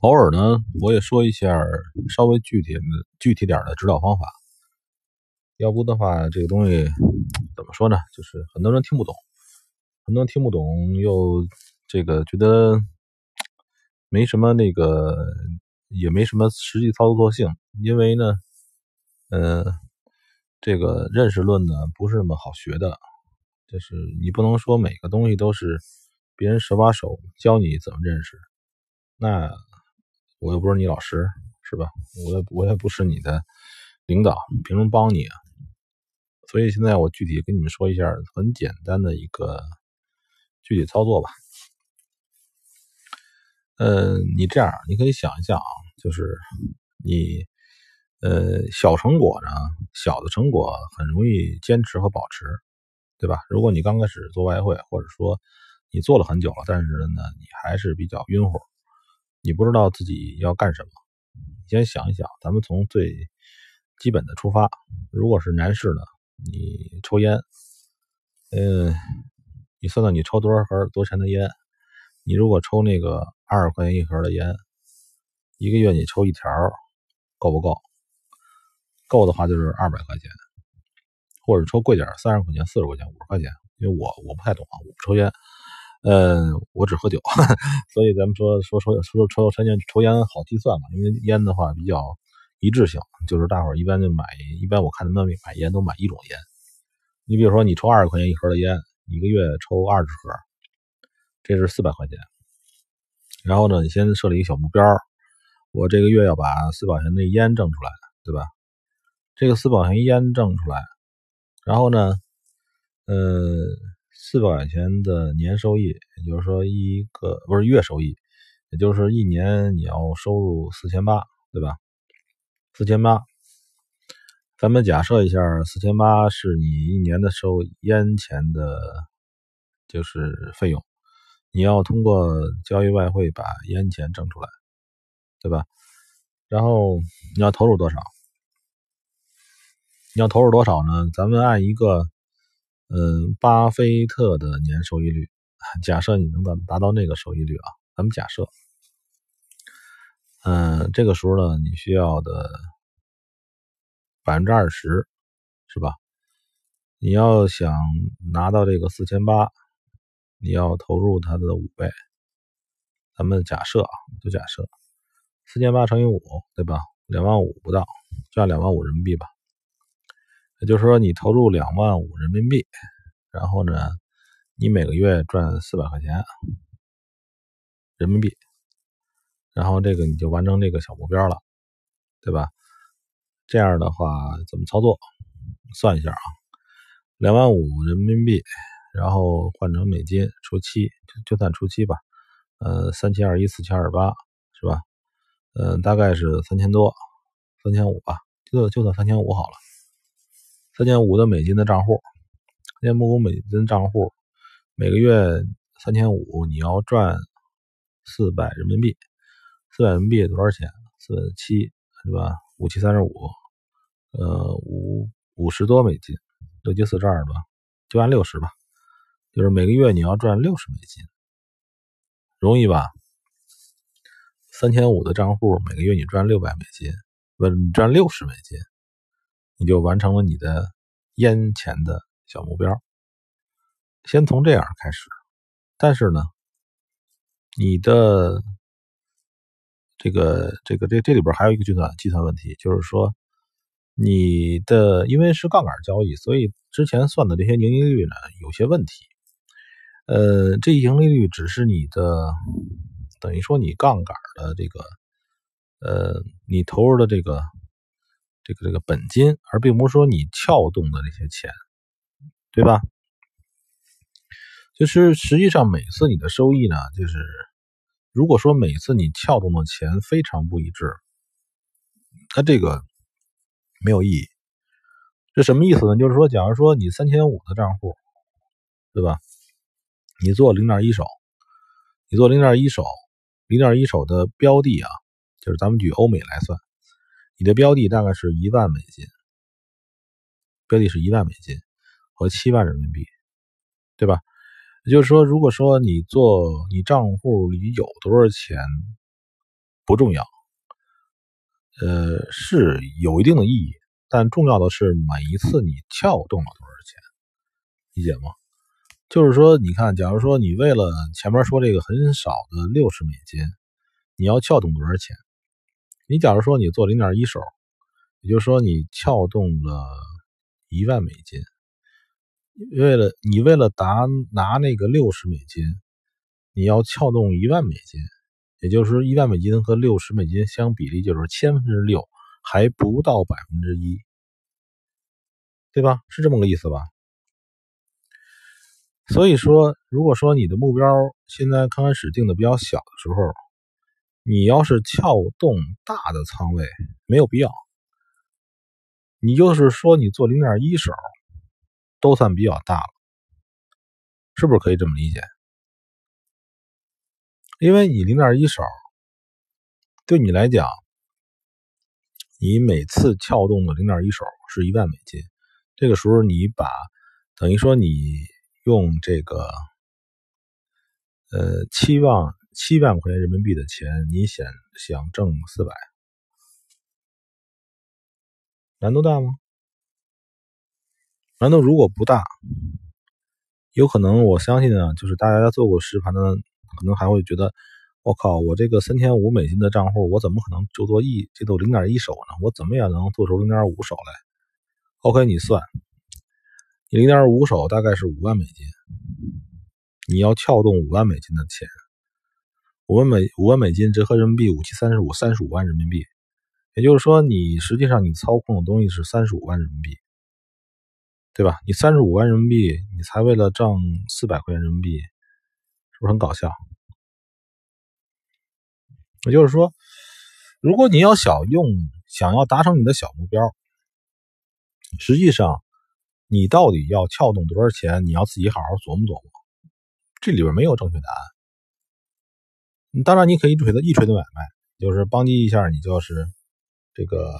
偶尔呢，我也说一下稍微具体的、具体点的指导方法。要不的话，这个东西怎么说呢？就是很多人听不懂，很多人听不懂，又这个觉得没什么那个，也没什么实际操作性。因为呢，呃，这个认识论呢不是那么好学的，就是你不能说每个东西都是别人手把手教你怎么认识，那。我又不是你老师，是吧？我也我也不是你的领导，凭什么帮你啊？所以现在我具体跟你们说一下很简单的一个具体操作吧。呃，你这样，你可以想一想啊，就是你呃小成果呢，小的成果很容易坚持和保持，对吧？如果你刚开始做外汇，或者说你做了很久了，但是呢，你还是比较晕乎。你不知道自己要干什么，你先想一想。咱们从最基本的出发。如果是男士呢，你抽烟，嗯，你算算你抽多少盒多少钱的烟？你如果抽那个二十块钱一盒的烟，一个月你抽一条，够不够？够的话就是二百块钱，或者抽贵点，三十块钱、四十块钱、五十块钱。因为我我不太懂啊，我不抽烟。嗯，我只喝酒，所以咱们说说说说抽抽烟抽烟好计算嘛，因为烟的话比较一致性，就是大伙儿一般就买，一般我看他们买烟都买一种烟。你比如说你抽二十块钱一盒的烟，一个月抽二十盒，这是四百块钱。然后呢，你先设立一个小目标，我这个月要把四百块钱的烟挣出来，对吧？这个四百块钱烟挣出来，然后呢，嗯。四百块钱的年收益，也就是说一个不是月收益，也就是一年你要收入四千八，对吧？四千八，咱们假设一下，四千八是你一年的收烟钱的，就是费用，你要通过交易外汇把烟钱挣出来，对吧？然后你要投入多少？你要投入多少呢？咱们按一个。嗯，巴菲特的年收益率，假设你能达达到那个收益率啊，咱们假设，嗯，这个时候呢，你需要的百分之二十，是吧？你要想拿到这个四千八，你要投入它的五倍。咱们假设啊，就假设四千八乘以五，对吧？两万五不到，就按两万五人民币吧。也就是说，你投入两万五人民币，然后呢，你每个月赚四百块钱人民币，然后这个你就完成这个小目标了，对吧？这样的话怎么操作？算一下啊，两万五人民币，然后换成美金除七，就就算除七吧，呃，三七二一四七二八，是吧？嗯，大概是三千多，三千五吧，就就算三千五好了。三千五的美金的账户，三千五美金账户，每个月三千五，你要赚四百人民币，四百人民币多少钱？四七是吧？五七三十五，呃，五五十多美金，六七四十二吧，就按六十吧，就是每个月你要赚六十美金，容易吧？三千五的账户，每个月你赚六百美金，不，你赚六十美金。你就完成了你的烟钱的小目标，先从这样开始。但是呢，你的这个这个这这里边还有一个计算计算问题，就是说你的因为是杠杆交易，所以之前算的这些盈利率呢有些问题。呃，这盈利率只是你的等于说你杠杆的这个呃你投入的这个。这个这个本金，而并不是说你撬动的那些钱，对吧？就是实际上每次你的收益呢，就是如果说每次你撬动的钱非常不一致，那这个没有意义。这什么意思呢？就是说，假如说你三千五的账户，对吧？你做零点一手，你做零点一手，零点一手的标的啊，就是咱们举欧美来算。你的标的大概是一万美金，标的是一万美金和七万人民币，对吧？也就是说，如果说你做你账户里有多少钱不重要，呃，是有一定的意义，但重要的是每一次你撬动了多少钱，理解吗？就是说，你看，假如说你为了前面说这个很少的六十美金，你要撬动多少钱？你假如说你做零点一手，也就是说你撬动了一万美金，为了你为了达拿那个六十美金，你要撬动一万美金，也就是说一万美金和六十美金相比例就是千分之六，还不到百分之一，对吧？是这么个意思吧？所以说，如果说你的目标现在刚开始定的比较小的时候，你要是撬动大的仓位，没有必要。你就是说你做零点一手，都算比较大了，是不是可以这么理解？因为你零点一手，对你来讲，你每次撬动的零点一手是一万美金，这个时候你把等于说你。用这个，呃，期望七万块钱人民币的钱，你想想挣四百，难度大吗？难度如果不大，有可能我相信呢，就是大家做过实盘的，可能还会觉得，我靠，我这个三千五美金的账户，我怎么可能就做一这都零点一手呢？我怎么也能做出零点五手来？OK，你算。你零点五手大概是五万美金，你要撬动五万美金的钱，五万美五万美金折合人民币五七三十五，三十五万人民币。也就是说，你实际上你操控的东西是三十五万人民币，对吧？你三十五万人民币，你才为了挣四百块钱人民币，是不是很搞笑？也就是说，如果你要想用，想要达成你的小目标，实际上。你到底要撬动多少钱？你要自己好好琢磨琢磨。这里边没有正确答案。当然，你可以锤子一锤子买卖，就是邦击一下，你就是这个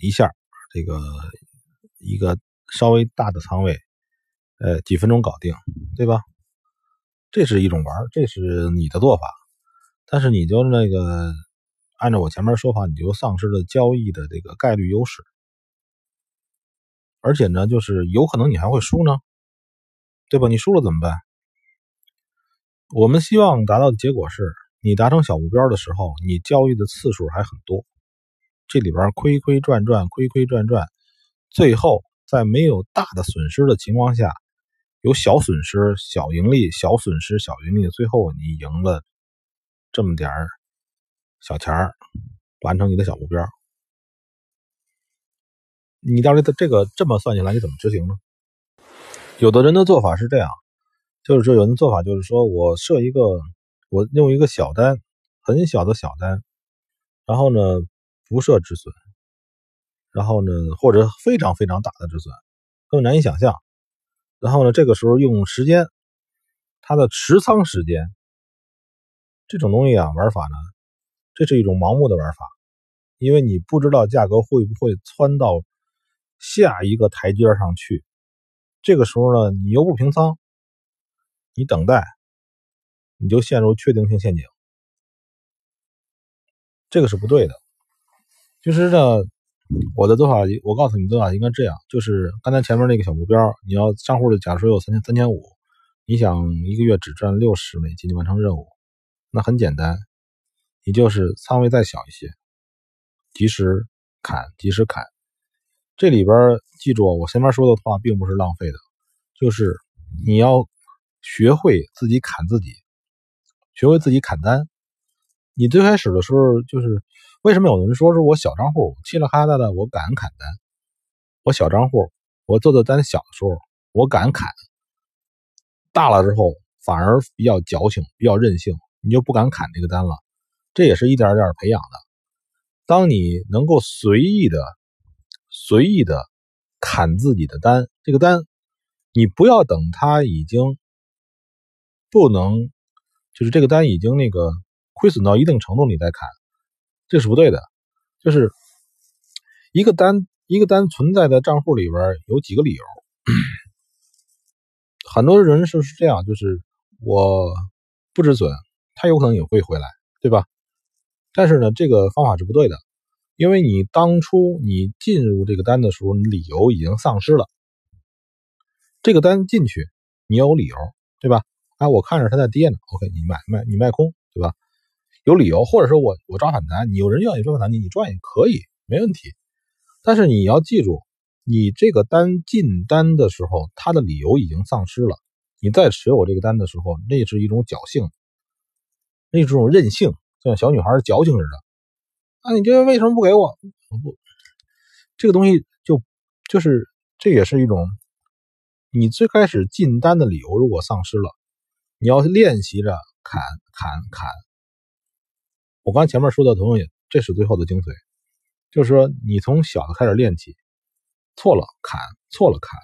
一下，这个一个稍微大的仓位，呃，几分钟搞定，对吧？这是一种玩，这是你的做法。但是你就那个按照我前面说法，你就丧失了交易的这个概率优势。而且呢，就是有可能你还会输呢，对吧？你输了怎么办？我们希望达到的结果是，你达成小目标的时候，你交易的次数还很多，这里边亏亏赚赚，亏亏赚赚，最后在没有大的损失的情况下，有小损失、小盈利、小损失、小盈利，最后你赢了这么点儿小钱儿，完成你的小目标。你到底这个这么算下来，你怎么执行呢？有的人的做法是这样，就是说，有人做法就是说我设一个，我用一个小单，很小的小单，然后呢不设止损，然后呢或者非常非常大的止损，更难以想象。然后呢这个时候用时间，它的持仓时间，这种东西啊玩法呢，这是一种盲目的玩法，因为你不知道价格会不会窜到。下一个台阶上去，这个时候呢，你又不平仓，你等待，你就陷入确定性陷阱，这个是不对的。其实呢，我的做法，我告诉你做法应该这样：就是刚才前面那个小目标，你要账户里假如说有三千三千五，你想一个月只赚六十美金完成任务，那很简单，你就是仓位再小一些，及时砍，及时砍。这里边记住，我前面说的话并不是浪费的，就是你要学会自己砍自己，学会自己砍单。你最开始的时候，就是为什么有人说是我小账户，稀里哈啦的我敢砍单，我小账户我做的单小的时候我敢砍，大了之后反而比较矫情，比较任性，你就不敢砍这个单了。这也是一点点培养的。当你能够随意的。随意的砍自己的单，这个单你不要等它已经不能，就是这个单已经那个亏损到一定程度你再砍，这是不对的。就是一个单一个单存在的账户里边有几个理由，很多人是是这样，就是我不止损，它有可能也会回来，对吧？但是呢，这个方法是不对的，因为你当初你进入这个单的时候，你理由已经丧失了。这个单进去，你要有理由，对吧？哎，我看着它在跌呢，OK，你卖卖你卖空，对吧？有理由，或者说我我抓反弹，你有人愿意抓反弹，你你赚也可以，没问题。但是你要记住，你这个单进单的时候，它的理由已经丧失了。你再持有这个单的时候，那是一种侥幸，那是一种任性，像小女孩矫情似的。啊，你这为什么不给我？不，这个东西就就是这也是一种，你最开始进单的理由如果丧失了，你要练习着砍砍砍。我刚前面说的东西，这是最后的精髓，就是说你从小的开始练起，错了砍，错了砍。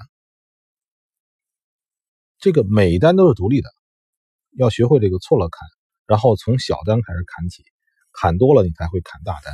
这个每一单都是独立的，要学会这个错了砍，然后从小单开始砍起，砍多了你才会砍大单。